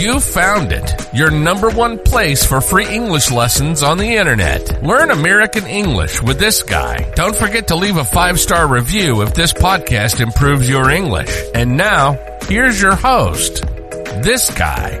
You found it. Your number one place for free English lessons on the internet. Learn American English with this guy. Don't forget to leave a five star review if this podcast improves your English. And now, here's your host, this guy.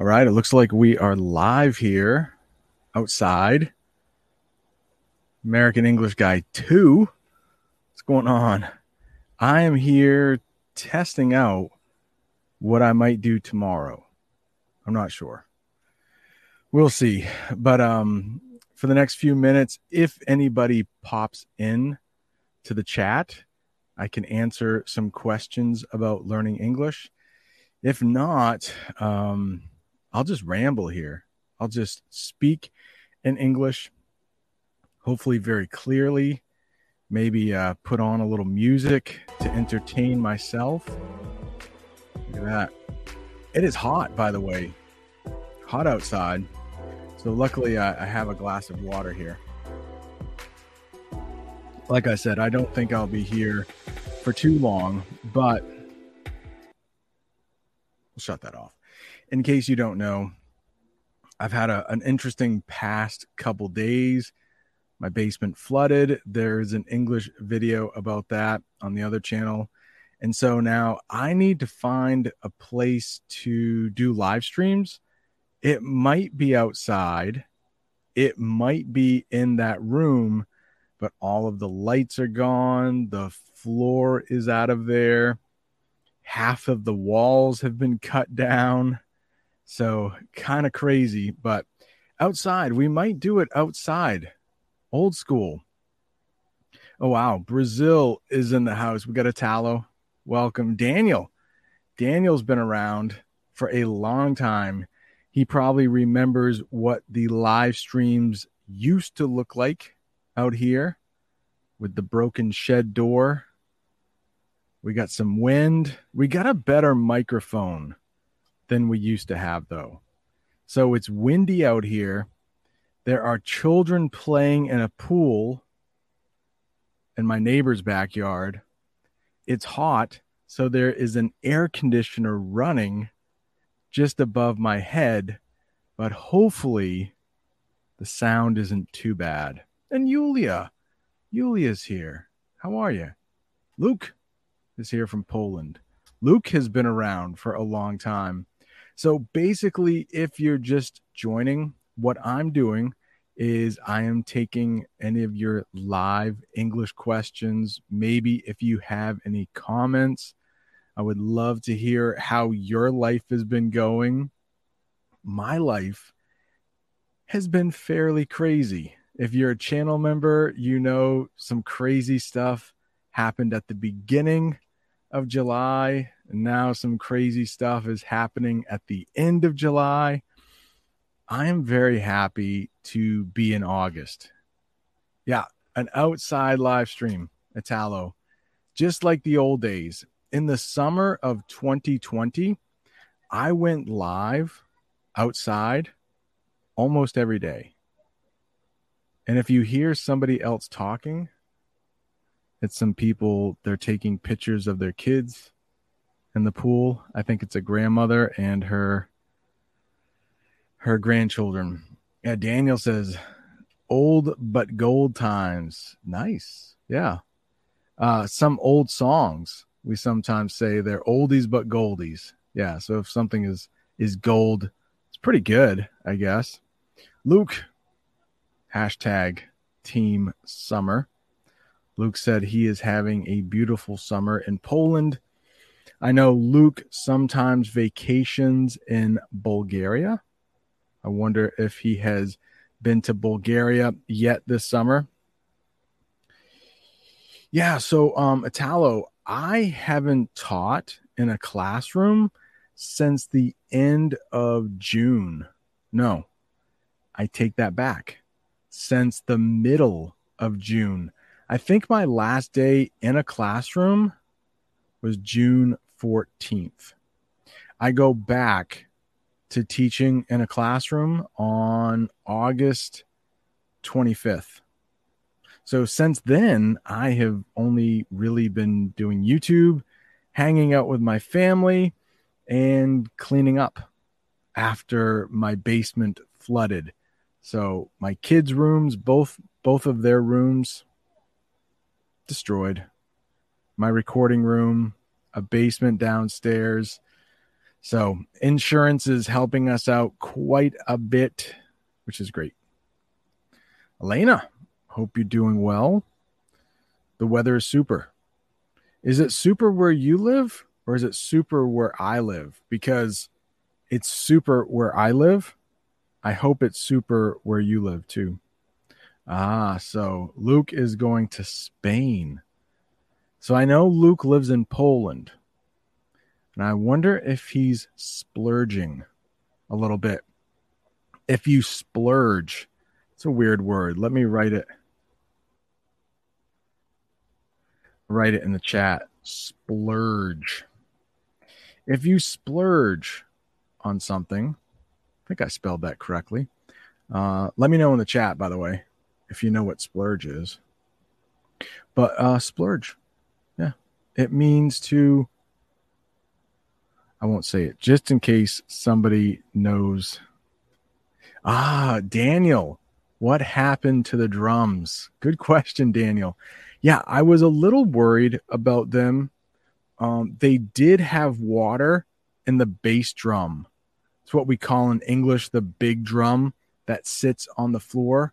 All right, it looks like we are live here outside. American English Guy 2. What's going on? I am here testing out what I might do tomorrow. I'm not sure. We'll see. But um for the next few minutes, if anybody pops in to the chat, I can answer some questions about learning English. If not, um I'll just ramble here. I'll just speak in English, hopefully very clearly. Maybe uh, put on a little music to entertain myself. Look at that. It is hot, by the way. Hot outside. So, luckily, I, I have a glass of water here. Like I said, I don't think I'll be here for too long, but we'll shut that off in case you don't know, I've had a, an interesting past couple days. My basement flooded. There's an English video about that on the other channel. And so now I need to find a place to do live streams. It might be outside, it might be in that room, but all of the lights are gone. The floor is out of there. Half of the walls have been cut down. So kind of crazy, but outside, we might do it outside. Old school. Oh wow, Brazil is in the house. We got Italo. Welcome, Daniel. Daniel's been around for a long time. He probably remembers what the live streams used to look like out here with the broken shed door. We got some wind. We got a better microphone than we used to have, though. So it's windy out here. There are children playing in a pool in my neighbor's backyard. It's hot. So there is an air conditioner running just above my head, but hopefully the sound isn't too bad. And Yulia, Yulia's here. How are you? Luke is here from Poland. Luke has been around for a long time. So basically, if you're just joining, what I'm doing is I am taking any of your live English questions. Maybe if you have any comments, I would love to hear how your life has been going. My life has been fairly crazy. If you're a channel member, you know some crazy stuff happened at the beginning of July now some crazy stuff is happening at the end of July. I am very happy to be in August. Yeah, an outside live stream, Italo, just like the old days. In the summer of 2020, I went live outside almost every day. And if you hear somebody else talking, it's some people, they're taking pictures of their kids in the pool. I think it's a grandmother and her her grandchildren. Yeah, Daniel says old but gold times. Nice. Yeah. Uh some old songs. We sometimes say they're oldies but goldies. Yeah, so if something is is gold, it's pretty good, I guess. Luke hashtag team summer. Luke said he is having a beautiful summer in Poland I know Luke sometimes vacations in Bulgaria. I wonder if he has been to Bulgaria yet this summer. Yeah, so um Italo, I haven't taught in a classroom since the end of June. No, I take that back. Since the middle of June. I think my last day in a classroom was June 14th. I go back to teaching in a classroom on August 25th. So since then, I have only really been doing YouTube, hanging out with my family, and cleaning up after my basement flooded. So my kids' rooms, both both of their rooms destroyed. My recording room, a basement downstairs. So insurance is helping us out quite a bit, which is great. Elena, hope you're doing well. The weather is super. Is it super where you live or is it super where I live? Because it's super where I live. I hope it's super where you live too. Ah, so Luke is going to Spain. So I know Luke lives in Poland. And I wonder if he's splurging a little bit. If you splurge, it's a weird word. Let me write it. Write it in the chat. Splurge. If you splurge on something, I think I spelled that correctly. Uh, let me know in the chat, by the way if you know what splurge is. But uh, splurge, it means to. I won't say it just in case somebody knows. Ah, Daniel, what happened to the drums? Good question, Daniel. Yeah, I was a little worried about them. Um, they did have water in the bass drum. It's what we call in English the big drum that sits on the floor.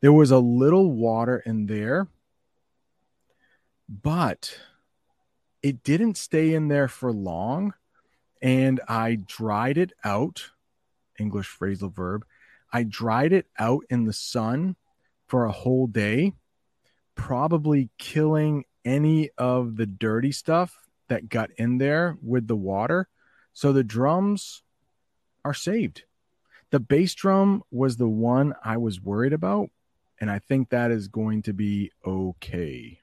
There was a little water in there, but it didn't stay in there for long. And I dried it out. English phrasal verb. I dried it out in the sun for a whole day, probably killing any of the dirty stuff that got in there with the water. So the drums are saved. The bass drum was the one I was worried about and I think that is going to be okay.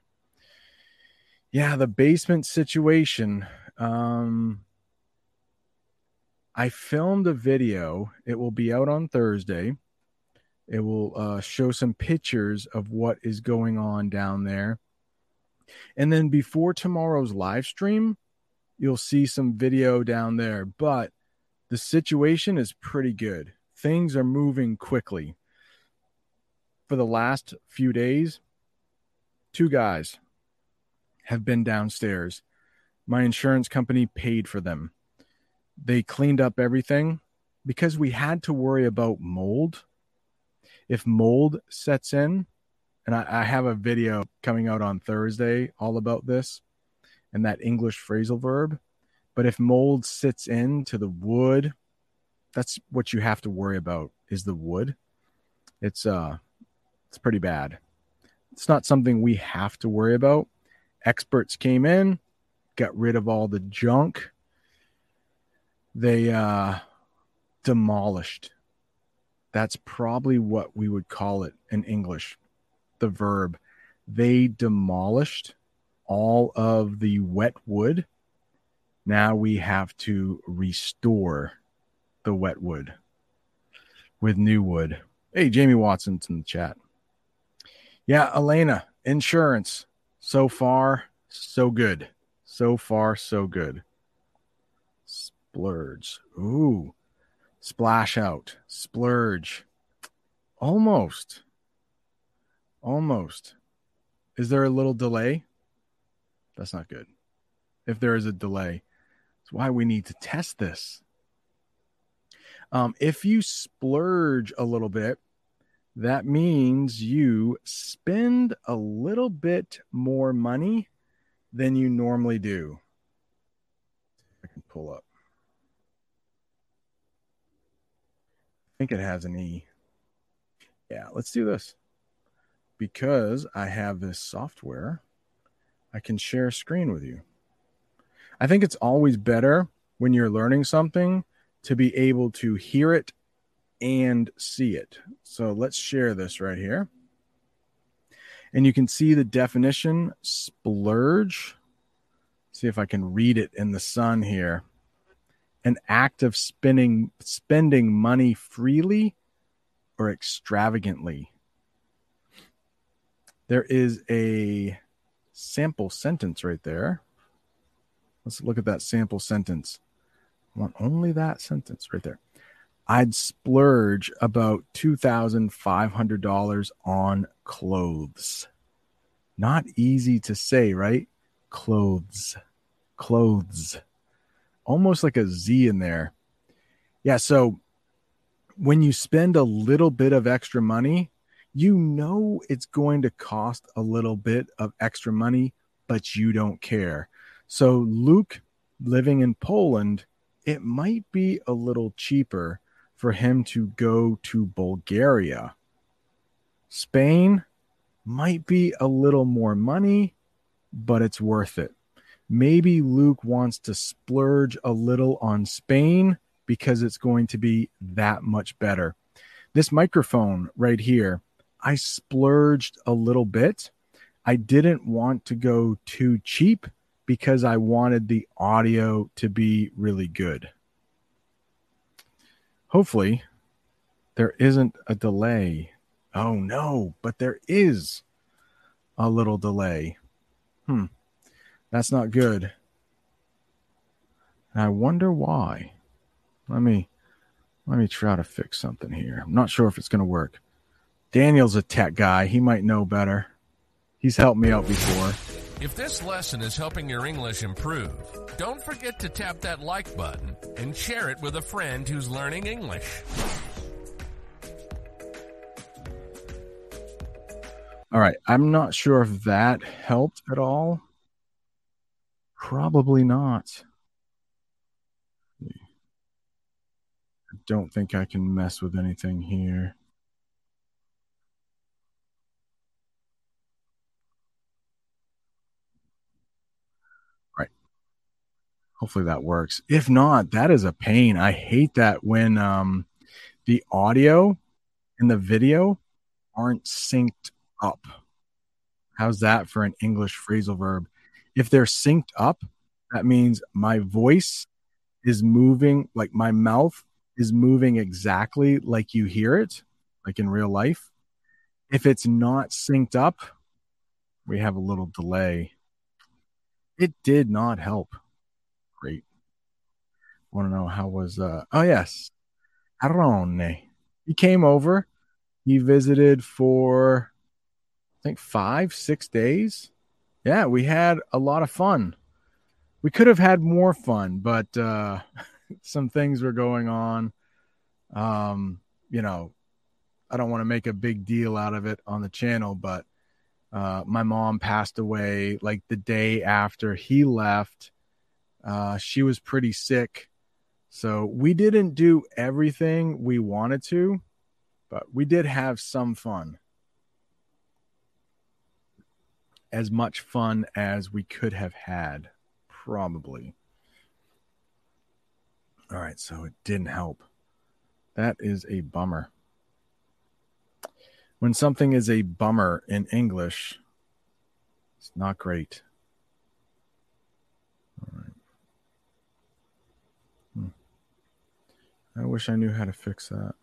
Yeah, the basement situation. Um, I filmed a video. It will be out on Thursday. It will uh, show some pictures of what is going on down there. And then before tomorrow's live stream, you'll see some video down there. But the situation is pretty good. Things are moving quickly for the last few days, two guys have been downstairs. My insurance company paid for them. They cleaned up everything because we had to worry about mold. If mold sets in, and I, I have a video coming out on Thursday all about this and that English phrasal verb. But if mold sits into the wood, that's what you have to worry about is the wood. It's uh it's pretty bad. It's not something we have to worry about. Experts came in, got rid of all the junk. They uh, demolished. That's probably what we would call it in English, the verb. They demolished all of the wet wood. Now we have to restore the wet wood with new wood. Hey, Jamie Watson's in the chat. Yeah, Elena, insurance. So far, so good. So far, so good. Splurge. Ooh. Splash out. Splurge. Almost. Almost. Is there a little delay? That's not good. If there is a delay, it's why we need to test this. Um, if you splurge a little bit, that means you spend a little bit more money than you normally do. I can pull up. I think it has an E. Yeah, let's do this. Because I have this software, I can share screen with you. I think it's always better when you're learning something to be able to hear it and see it. So let's share this right here. And you can see the definition splurge. See if I can read it in the sun here. An act of spending spending money freely or extravagantly. There is a sample sentence right there. Let's look at that sample sentence. I want only that sentence right there. I'd splurge about $2,500 on clothes. Not easy to say, right? Clothes. Clothes. Almost like a Z in there. Yeah. So when you spend a little bit of extra money, you know it's going to cost a little bit of extra money, but you don't care. So, Luke living in Poland, it might be a little cheaper for him to go to Bulgaria. Spain might be a little more money, but it's worth it. Maybe Luke wants to splurge a little on Spain because it's going to be that much better. This microphone right here, I splurged a little bit. I didn't want to go too cheap because I wanted the audio to be really good. Hopefully, there isn't a delay. Oh no, but there is a little delay. Hmm, that's not good. I wonder why. Let me let me try to fix something here. I'm not sure if it's going to work. Daniel's a tech guy. He might know better. He's helped me out before. If this lesson is helping your English improve, don't forget to tap that like button and share it with a friend who's learning English. All right. I'm not sure if that helped at all. Probably not. I don't think I can mess with anything here. Hopefully that works. If not, that is a pain. I hate that when um, the audio and the video aren't synced up. How's that for an English phrasal verb? If they're synced up, that means my voice is moving, like my mouth is moving exactly like you hear it, like in real life. If it's not synced up, we have a little delay. It did not help. Want to know how was? uh Oh yes, Arone. He came over. He visited for I think five, six days. Yeah, we had a lot of fun. We could have had more fun, but uh some things were going on. Um, you know, I don't want to make a big deal out of it on the channel, but uh, my mom passed away like the day after he left. Uh, she was pretty sick. So we didn't do everything we wanted to, but we did have some fun. As much fun as we could have had, probably. All right, so it didn't help. That is a bummer. When something is a bummer in English, it's not great. All right. I wish I knew how to fix that.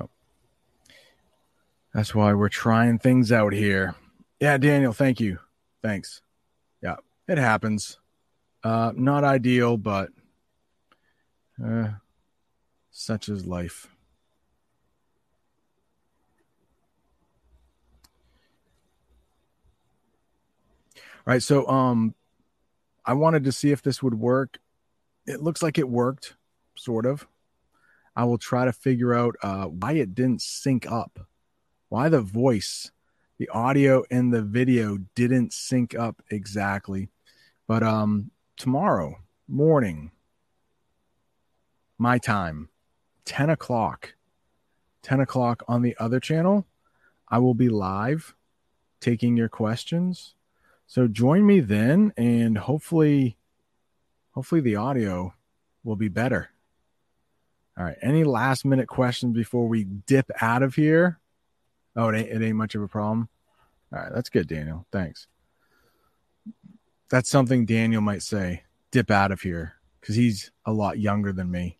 Oh. That's why we're trying things out here. Yeah, Daniel, thank you. Thanks. Yeah, it happens. Uh, not ideal, but uh, such is life. All right, so um I wanted to see if this would work. It looks like it worked, sort of. I will try to figure out uh, why it didn't sync up, why the voice, the audio, and the video didn't sync up exactly. But um, tomorrow morning, my time, 10 o'clock, 10 o'clock on the other channel, I will be live taking your questions. So join me then and hopefully hopefully the audio will be better. All right. Any last minute questions before we dip out of here? Oh, it ain't, it ain't much of a problem. All right. That's good, Daniel. Thanks. That's something Daniel might say. Dip out of here because he's a lot younger than me.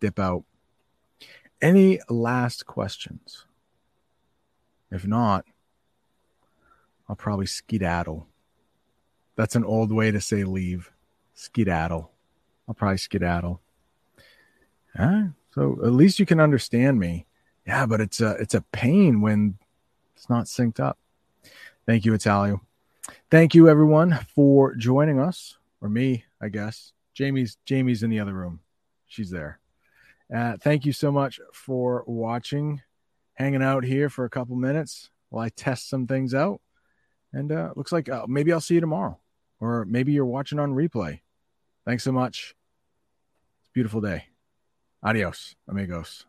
Dip out. Any last questions? If not, I'll probably skedaddle. That's an old way to say leave. Skedaddle. I'll probably skedaddle. So at least you can understand me. Yeah, but it's a it's a pain when it's not synced up. Thank you, Italio. Thank you everyone for joining us, or me, I guess. Jamie's Jamie's in the other room. She's there. Uh, thank you so much for watching, hanging out here for a couple minutes while I test some things out. And uh, looks like uh, maybe I'll see you tomorrow, or maybe you're watching on replay. Thanks so much. It's a beautiful day. Adios, amigos.